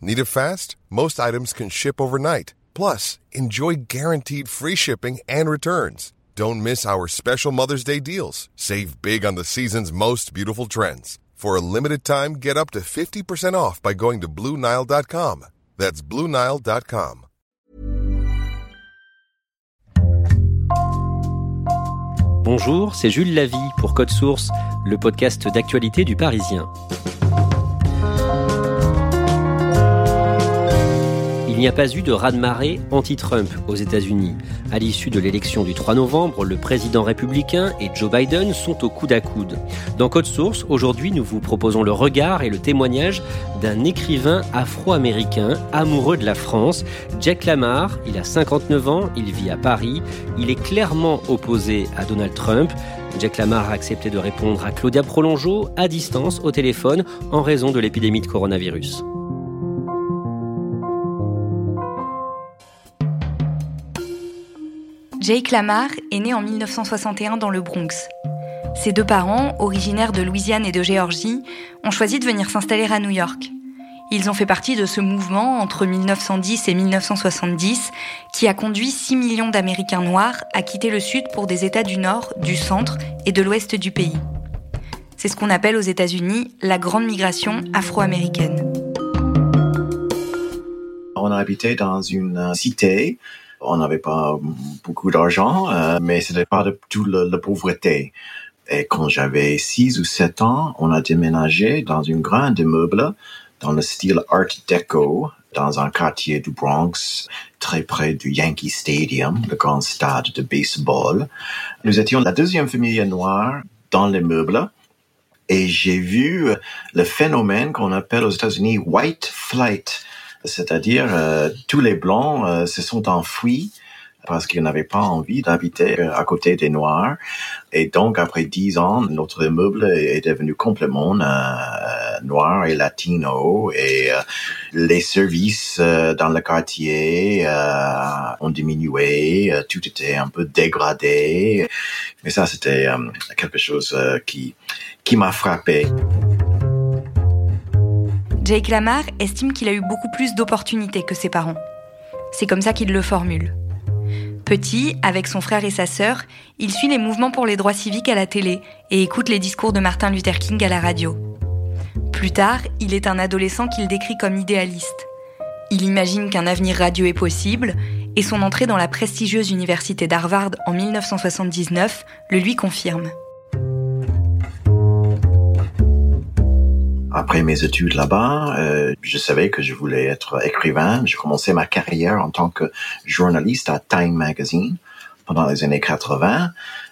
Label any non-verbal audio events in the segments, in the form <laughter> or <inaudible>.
Need it fast? Most items can ship overnight. Plus, enjoy guaranteed free shipping and returns. Don't miss our special Mother's Day deals. Save big on the season's most beautiful trends. For a limited time, get up to 50% off by going to Bluenile.com. That's Bluenile.com. Bonjour, c'est Jules Lavie pour Code Source, le podcast d'actualité du Parisien. Il n'y a pas eu de raz-de-marée anti-Trump aux États-Unis. À l'issue de l'élection du 3 novembre, le président républicain et Joe Biden sont au coude à coude. Dans Code Source, aujourd'hui, nous vous proposons le regard et le témoignage d'un écrivain afro-américain amoureux de la France, Jack Lamar. Il a 59 ans, il vit à Paris, il est clairement opposé à Donald Trump. Jack Lamar a accepté de répondre à Claudia Prolongeau à distance au téléphone en raison de l'épidémie de coronavirus. Jake Lamar est né en 1961 dans le Bronx. Ses deux parents, originaires de Louisiane et de Géorgie, ont choisi de venir s'installer à New York. Ils ont fait partie de ce mouvement entre 1910 et 1970 qui a conduit 6 millions d'Américains noirs à quitter le Sud pour des États du Nord, du Centre et de l'Ouest du pays. C'est ce qu'on appelle aux États-Unis la grande migration afro-américaine. On a habité dans une cité on n'avait pas beaucoup d'argent, euh, mais ce n'était pas de tout la pauvreté. Et quand j'avais 6 ou 7 ans, on a déménagé dans une grande immeuble dans le style Art Deco dans un quartier du Bronx, très près du Yankee Stadium, le grand stade de baseball. Nous étions la deuxième famille noire dans l'immeuble et j'ai vu le phénomène qu'on appelle aux États-Unis white flight c'est-à-dire euh, tous les blancs euh, se sont enfuis parce qu'ils n'avaient pas envie d'habiter euh, à côté des Noirs. Et donc, après dix ans, notre immeuble est devenu complètement noir et latino. Et les services dans le quartier ont diminué. tout était un peu dégradé. Mais ça, c'était quelque chose qui, qui m'a frappé. Jake Lamar estime qu'il a eu beaucoup plus d'opportunités que ses parents. C'est comme ça qu'il le formule. Petit, avec son frère et sa sœur, il suit les mouvements pour les droits civiques à la télé et écoute les discours de Martin Luther King à la radio. Plus tard, il est un adolescent qu'il décrit comme idéaliste. Il imagine qu'un avenir radieux est possible et son entrée dans la prestigieuse université d'Harvard en 1979 le lui confirme. Après mes études là-bas, euh, je savais que je voulais être écrivain. J'ai commencé ma carrière en tant que journaliste à Time Magazine pendant les années 80.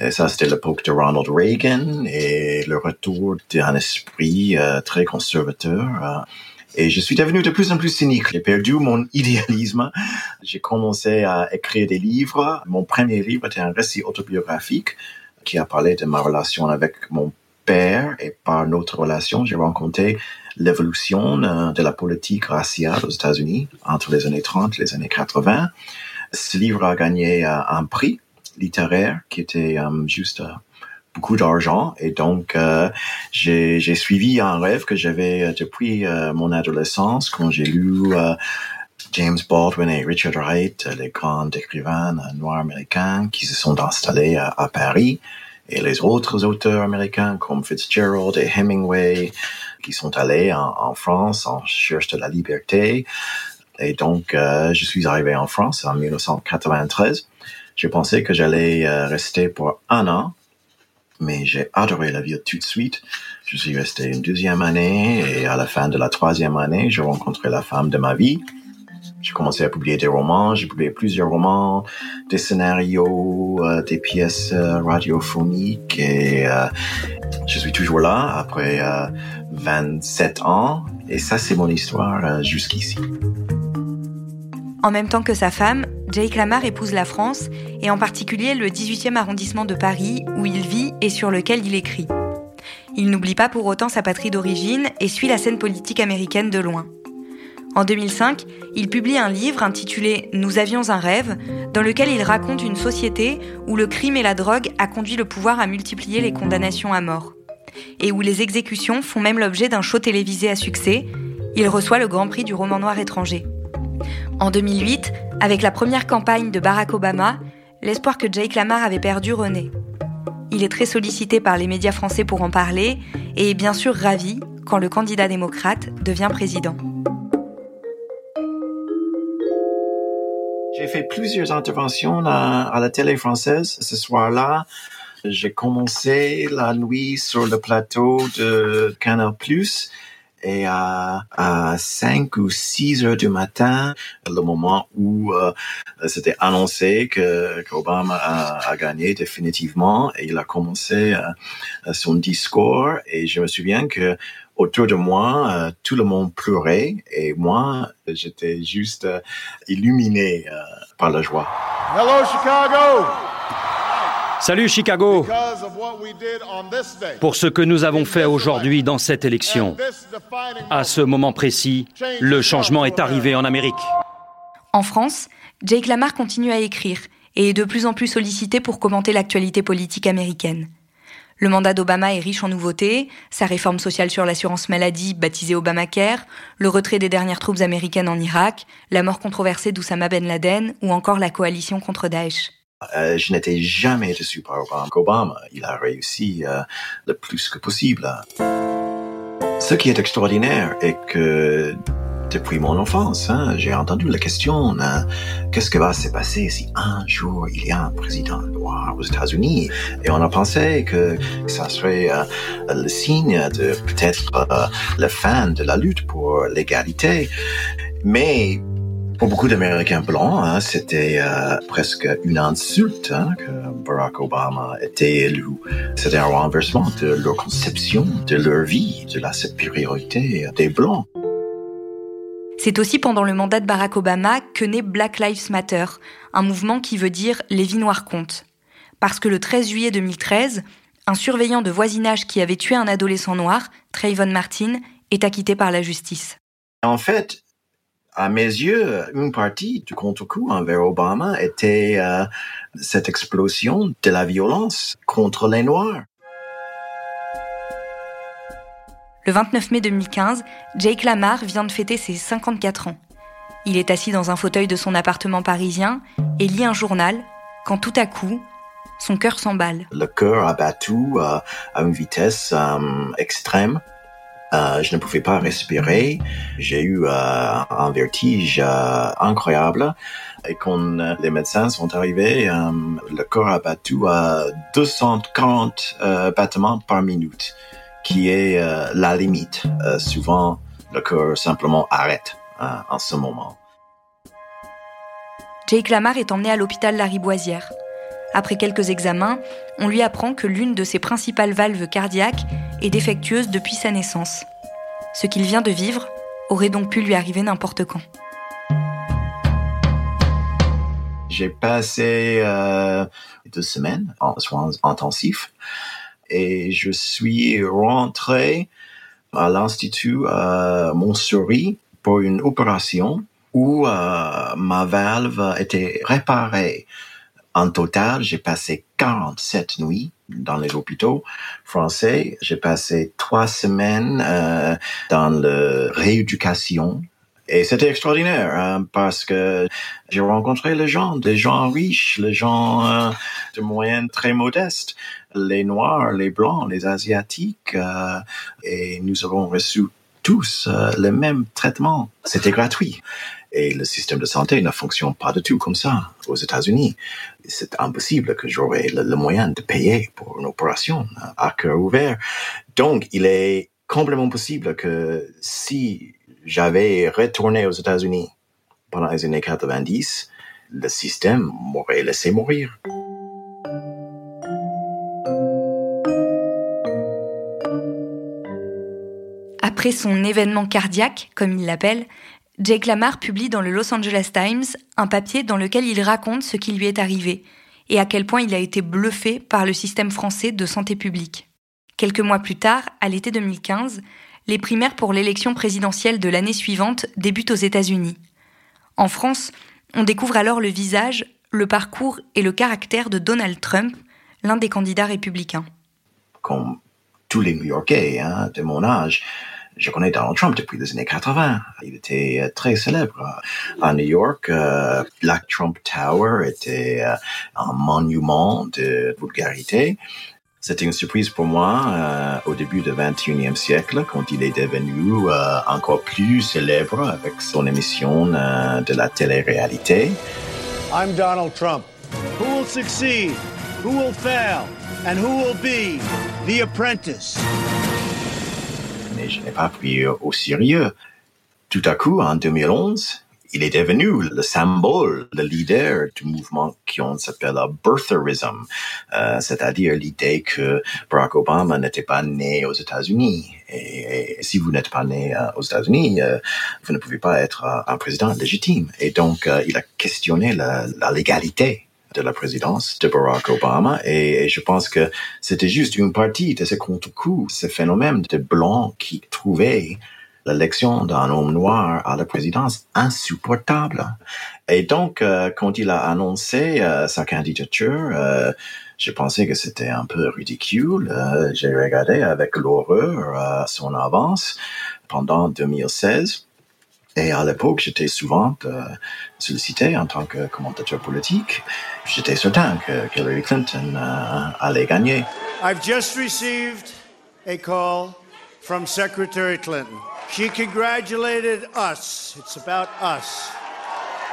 Et ça, c'était l'époque de Ronald Reagan et le retour d'un esprit euh, très conservateur. Euh. et je suis devenu de plus en plus cynique. J'ai perdu mon <laughs> idéalisme. J'ai commencé à écrire des livres. Mon premier livre était un récit autobiographique qui a parlé de ma relation avec mon père et par notre relation, j'ai rencontré l'évolution euh, de la politique raciale aux États-Unis entre les années 30 et les années 80. Ce livre a gagné euh, un prix littéraire qui était euh, juste beaucoup d'argent. Et donc j'ai suivi un rêve que j'avais depuis mon adolescence quand j'ai lu James Baldwin et Richard Wright, les grands écrivains noirs américains qui se sont installés à Paris et les autres auteurs américains comme Fitzgerald et Hemingway qui sont allés en, France en cherche de la liberté. Et donc, euh, je suis arrivé en France en 1993. Je pensais que j'allais euh, rester pour un an, mais j'ai adoré la ville tout de suite. Je suis resté une deuxième année et à la fin de la troisième année, j'ai rencontré la femme de ma vie. J'ai commencé à publier des romans, j'ai publié plusieurs romans, des scénarios, euh, des pièces euh, radiophoniques et euh, je suis toujours là après 27 ans et ça c'est mon histoire jusqu'ici. En même temps que sa femme, Jake Lamar épouse la France, et en particulier le 18e arrondissement de Paris, où il vit et sur lequel il écrit. Il n'oublie pas pour autant sa patrie d'origine et suit la scène politique américaine de loin. En 2005, il publie un livre intitulé Nous avions un rêve, dans lequel il raconte une société où le crime et la drogue a conduit le pouvoir à multiplier les condamnations à mort. Et où les exécutions font même l'objet d'un show télévisé à succès. Il reçoit le Grand Prix du roman noir étranger. En 2008, avec la première campagne de Barack Obama, l'espoir que Jake Lamar avait perdu renaît. Il est très sollicité par les médias français pour en parler et est bien sûr ravi quand le candidat démocrate devient président. J'ai fait plusieurs interventions à, la télé française ce soir-là. J'ai commencé la nuit sur le plateau de Canal+, et à, à 5 ou 6 heures du matin, le moment où euh, c'était annoncé que qu'Obama a, a, gagné définitivement, et il a commencé euh, son discours. Et je me souviens que autour de moi, euh, tout le monde pleurait, et moi, j'étais juste illuminé par la joie. Hello Chicago. Salut Chicago Pour ce que nous avons fait aujourd'hui dans cette élection, à ce moment précis, le changement est arrivé en Amérique. En France, Jake Lamar continue à écrire et est de plus en plus sollicité pour commenter l'actualité politique américaine. Le mandat d'Obama est riche en nouveautés, sa réforme sociale sur l'assurance maladie baptisée Obamacare, le retrait des dernières troupes américaines en Irak, la mort controversée d'Oussama Ben Laden ou encore la coalition contre Daesh. Euh, je n'étais jamais déçu par Obama. Obama, il a réussi euh, le plus que possible. Ce qui est extraordinaire est que depuis mon enfance, hein, j'ai entendu la question euh, qu'est-ce qui va se passer si un jour il y a un président noir aux États-Unis? Et on a pensé que ça serait le signe de peut-être la fin de la lutte pour l'égalité. Mais pour beaucoup d'Américains blancs, hein, c'était euh, presque une insulte hein, que Barack Obama était élu. C'était un renversement de leur conception de leur vie, de la supériorité des Blancs. C'est aussi pendant le mandat de Barack Obama que naît Black Lives Matter, un mouvement qui veut dire les vies noires comptent. Parce que le 13 juillet 2013, un surveillant de voisinage qui avait tué un adolescent noir, Trayvon Martin, est acquitté par la justice. En fait, à mes yeux, une partie du contre-coup envers Obama était euh, cette explosion de la violence contre les Noirs. Le 29 mai 2015, Jake Lamar vient de fêter ses 54 ans. Il est assis dans un fauteuil de son appartement parisien et lit un journal quand tout à coup, son cœur s'emballe. Le cœur abattu euh, à une vitesse euh, extrême. Euh, je ne pouvais pas respirer. J'ai eu euh, un vertige euh, incroyable. Et quand les médecins sont arrivés, le corps a battu à 240 battements par minute, qui est la limite. souvent, le corps simplement arrête en ce moment. Jake Lamar est emmené à l'hôpital Lariboisière. Après quelques examens, on lui apprend que l'une de ses principales valves cardiaques est défectueuse depuis sa naissance. Ce qu'il vient de vivre aurait donc pu lui arriver n'importe quand. J'ai passé euh, deux semaines en soins intensifs et je suis rentré à l'Institut euh, Montsouris pour une opération où euh, ma valve était réparée en total, j'ai passé 47 nuits dans les hôpitaux français. J'ai passé trois semaines euh, dans la rééducation. Et c'était extraordinaire hein, parce que j'ai rencontré les gens, des gens riches, les gens euh, de moyenne très modestes, les noirs, les blancs, les asiatiques, euh, et nous avons reçu tous le même traitement. C'était gratuit. Et le système de santé ne fonctionne pas du tout comme ça aux États-Unis. C'est impossible que j'aurais le, moyen de payer pour une opération à cœur ouvert. Donc, il est complètement possible que si j'avais retourné aux États-Unis pendant les années 90, le système m'aurait laissé mourir. Après son événement cardiaque, comme il l'appelle, Jake Lamar publie dans le Los Angeles Times un papier dans lequel il raconte ce qui lui est arrivé et à quel point il a été bluffé par le système français de santé publique. Quelques mois plus tard, à l'été 2015, les primaires pour l'élection présidentielle de l'année suivante débutent aux États-Unis. En France, on découvre alors le visage, le parcours et le caractère de Donald Trump, l'un des candidats républicains. Comme tous les New-Yorkais hein, de mon âge, je connais Donald Trump depuis les années 80. Il était euh, très célèbre. À New York, euh, la Trump Tower était euh, un monument de vulgarité. C'était une surprise pour moi au début du 21e siècle quand il est devenu encore plus célèbre avec son émission de la télé-réalité. I'm Donald Trump. Who will succeed? Who will fail? And who will be the apprentice? Je n'ai pas pris au sérieux. Tout à coup, en 2011, il est devenu le symbole, le leader du mouvement qui s'appelle birtherism, euh, c'est-à-dire l'idée que Barack Obama n'était pas né aux États-Unis. Et, si vous n'êtes pas né euh, aux États-Unis, euh, vous ne pouvez pas être un président légitime. Et donc, il a questionné la légalité de la présidence de Barack Obama et, je pense que c'était juste une partie de ce contre-coup, ce phénomène de blancs qui trouvaient l'élection d'un homme noir à la présidence insupportable. Et donc, euh, quand il a annoncé euh, sa candidature, euh, je pensais que c'était un peu ridicule. J'ai regardé avec l'horreur son avance pendant 2016. Et à l'époque, j'étais souvent euh, sollicité en tant que commentateur politique. J'étais certain que Hillary Clinton euh, allait gagner. I've just received a call from Secretary Clinton. She congratulated us. It's about us.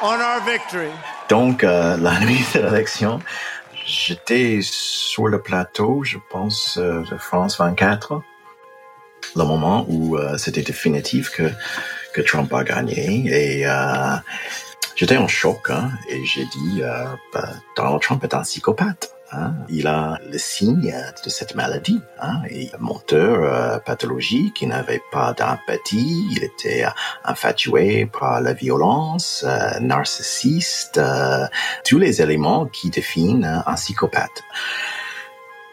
On our victory. Donc, euh, <laughs> la nuit de l'élection, j'étais sur le plateau, je pense, de France 24, le moment où c'était définitif que que Trump a gagné et euh, j'étais en choc hein, et j'ai dit euh, bah, Donald Trump est un psychopathe. Hein. Il a le signe de cette maladie. Hein. Il est menteur euh, pathologique, il n'avait pas d'empathie, il était infatué par la violence, euh, narcissiste, euh, tous les éléments qui définissent un psychopathe.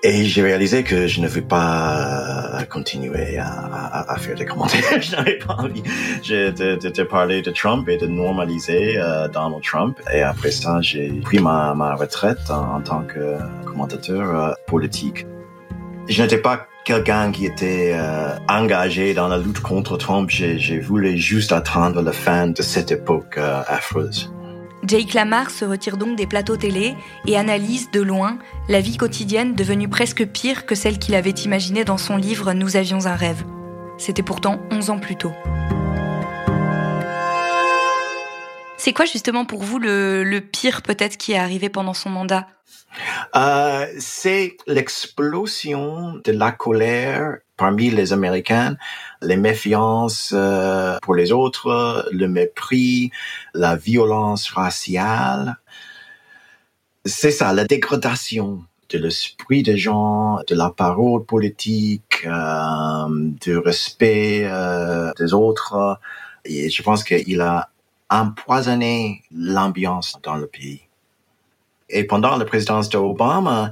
Et j'ai réalisé que je ne veux pas continuer à, faire des commentaires. <laughs> je n'avais pas envie de, parler de Trump et de normaliser euh, Donald Trump. Et après ça, j'ai pris ma, retraite en, tant que commentateur euh, politique. Je n'étais pas quelqu'un qui était euh, engagé dans la lutte contre Trump. J'ai voulu juste attendre la fin de cette époque affreuse. Jake Lamar se retire donc des plateaux télé et analyse de loin la vie quotidienne devenue presque pire que celle qu'il avait imaginée dans son livre Nous avions un rêve. C'était pourtant 11 ans plus tôt. C'est quoi justement pour vous le, pire peut-être qui est arrivé pendant son mandat? Euh, C'est l'explosion de la colère parmi les Américains, les méfiances euh, pour les autres, le mépris, la violence raciale. C'est ça, la dégradation de l'esprit des gens, de la parole politique, euh, du respect euh, des autres. Et je pense qu'il a empoisonné l'ambiance dans le pays. Et pendant la présidence d'Obama,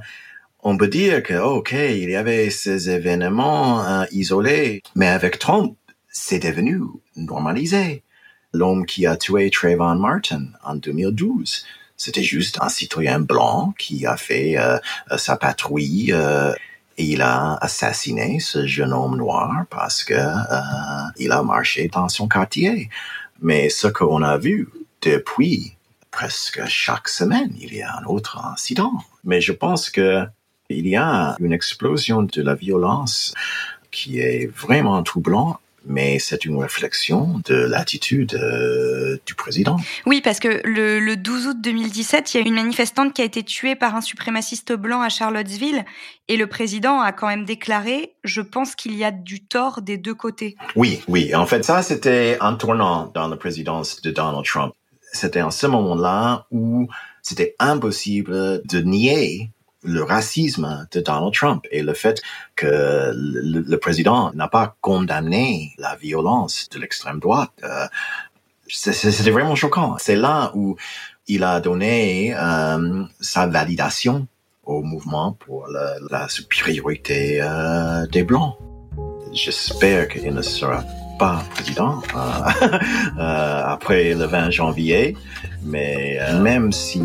on peut dire que, OK, il y avait ces événements euh, isolés, mais avec Trump, c'est devenu normalisé. L'homme qui a tué Trayvon Martin en 2012, c'était juste un citoyen blanc qui a fait euh, sa patrouille euh, et il a assassiné ce jeune homme noir parce que euh, il a marché dans son quartier. Mais ce qu'on a vu depuis presque chaque semaine, il y a un autre incident. Mais je pense que il y a une explosion de la violence qui est vraiment troublant mais c'est une réflexion de l'attitude euh, du président. Oui, parce que le, le, 12 août 2017, il y a une manifestante qui a été tuée par un suprémaciste blanc à Charlottesville, et le président a quand même déclaré, je pense qu'il y a du tort des deux côtés. Oui, oui. En fait, ça, c'était un tournant dans la présidence de Donald Trump. C'était en ce moment-là où c'était impossible de nier le racisme de Donald Trump et le fait que le, président n'a pas condamné la violence de l'extrême droite. Euh, C'était vraiment choquant. C'est là où il a donné euh, sa validation au mouvement pour la, supériorité euh, des Blancs. J'espère qu'il ne sera pas président euh, <laughs> euh, après le 20 janvier, mais euh, même si,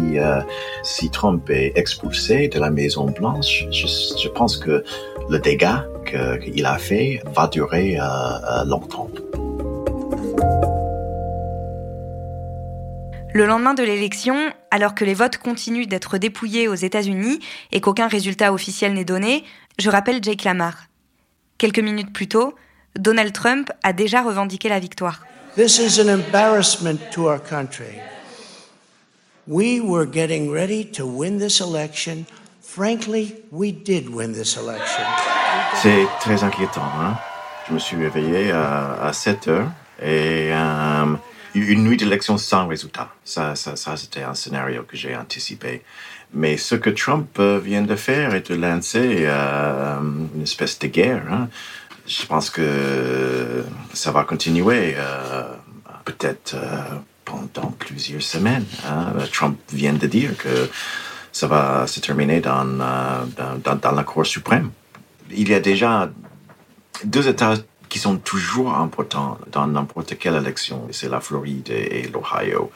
si Trump est expulsé de la Maison Blanche, je, je pense que le dégât qu'il a fait va durer longtemps. Le lendemain de l'élection, alors que les votes continuent d'être dépouillés aux États-Unis et qu'aucun résultat officiel n'est donné, je rappelle Jake Lamar. Quelques minutes plus tôt, Donald Trump a déjà revendiqué la victoire. This is an embarrassment to our country. We were getting ready to win this election. Frankly, we did win this election. C'est très inquiétant. Hein? Je me suis réveillé à, à 7 heures et euh, une nuit d'élection sans résultat. Ça, ça, ça c'était un scénario que j'ai anticipé. Mais ce que Trump vient de faire est de lancer euh, une espèce de guerre. Hein? Je pense que ça va continuer, euh, peut-être euh, pendant plusieurs semaines. Hein. Trump vient de dire que ça va se terminer dans, euh, dans, dans, la Cour suprême. Il y a déjà deux États qui sont toujours importants dans n'importe quelle élection, c'est la Floride et l'Ohio.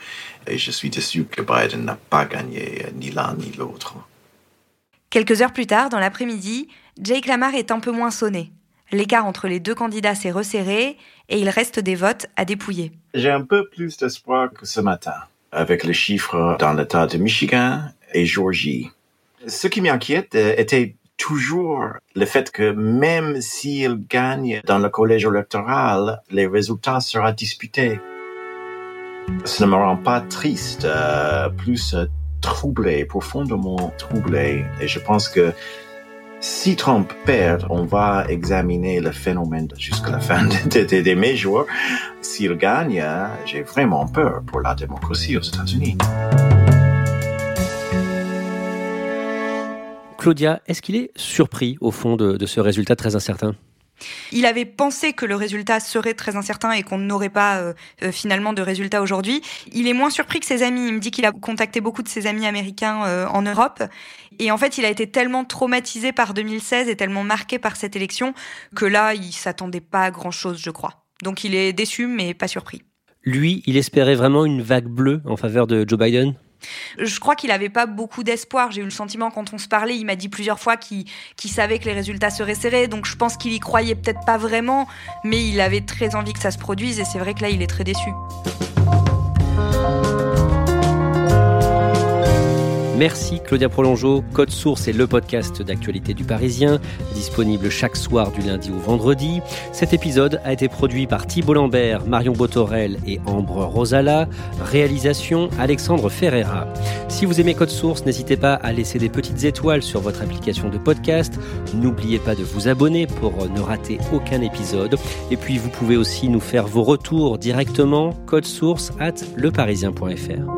Et je suis déçu que Biden n'a pas gagné ni l'un ni l'autre. Quelques heures plus tard, dans l'après-midi, Jake Lamar est un peu moins sonné. L'écart entre les deux candidats s'est resserré et il reste des votes à dépouiller. J'ai un peu plus d'espoir que ce matin, avec les chiffres dans l'État de Michigan et Georgie. Ce qui m'inquiète euh, était toujours le fait que même s'il gagne dans le collège électoral, les résultats seront disputés. Ce ne me rend pas triste, euh, plus troublé, profondément troublé. Et je pense que si Trump perd, on va examiner le phénomène jusqu'à la fin de, mes jours. S'il gagne, j'ai vraiment peur pour la démocratie aux États-Unis. Claudia, est-ce qu'il est surpris au fond de ce résultat très incertain? Il avait pensé que le résultat serait très incertain et qu'on n'aurait pas euh, euh, finalement de résultat aujourd'hui. Il est moins surpris que ses amis. Il me dit qu'il a contacté beaucoup de ses amis américains euh, en Europe. Et en fait, il a été tellement traumatisé par 2016 et tellement marqué par cette élection que là, il s'attendait pas à grand-chose, je crois. Donc il est déçu, mais pas surpris. Lui, il espérait vraiment une vague bleue en faveur de Joe Biden? Je crois qu'il n'avait pas beaucoup d'espoir. J'ai eu le sentiment quand on se parlait, il m'a dit plusieurs fois qu'il savait que les résultats seraient serrés. Donc je pense qu'il y croyait peut-être pas vraiment, mais il avait très envie que ça se produise. Et c'est vrai que là, il est très déçu. Merci Claudia Prolongeau. Code Source est le podcast d'actualité du Parisien, disponible chaque soir du lundi au vendredi. Cet épisode a été produit par Thibault Lambert, Marion Botorel et Ambre Rosala. Réalisation Alexandre Ferreira. Si vous aimez Code Source, n'hésitez pas à laisser des petites étoiles sur votre application de podcast. N'oubliez pas de vous abonner pour ne rater aucun épisode. Et puis vous pouvez aussi nous faire vos retours directement. Code Source at leparisien.fr.